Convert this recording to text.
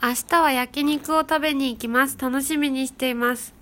明日は焼肉を食べに行きます。楽しみにしています。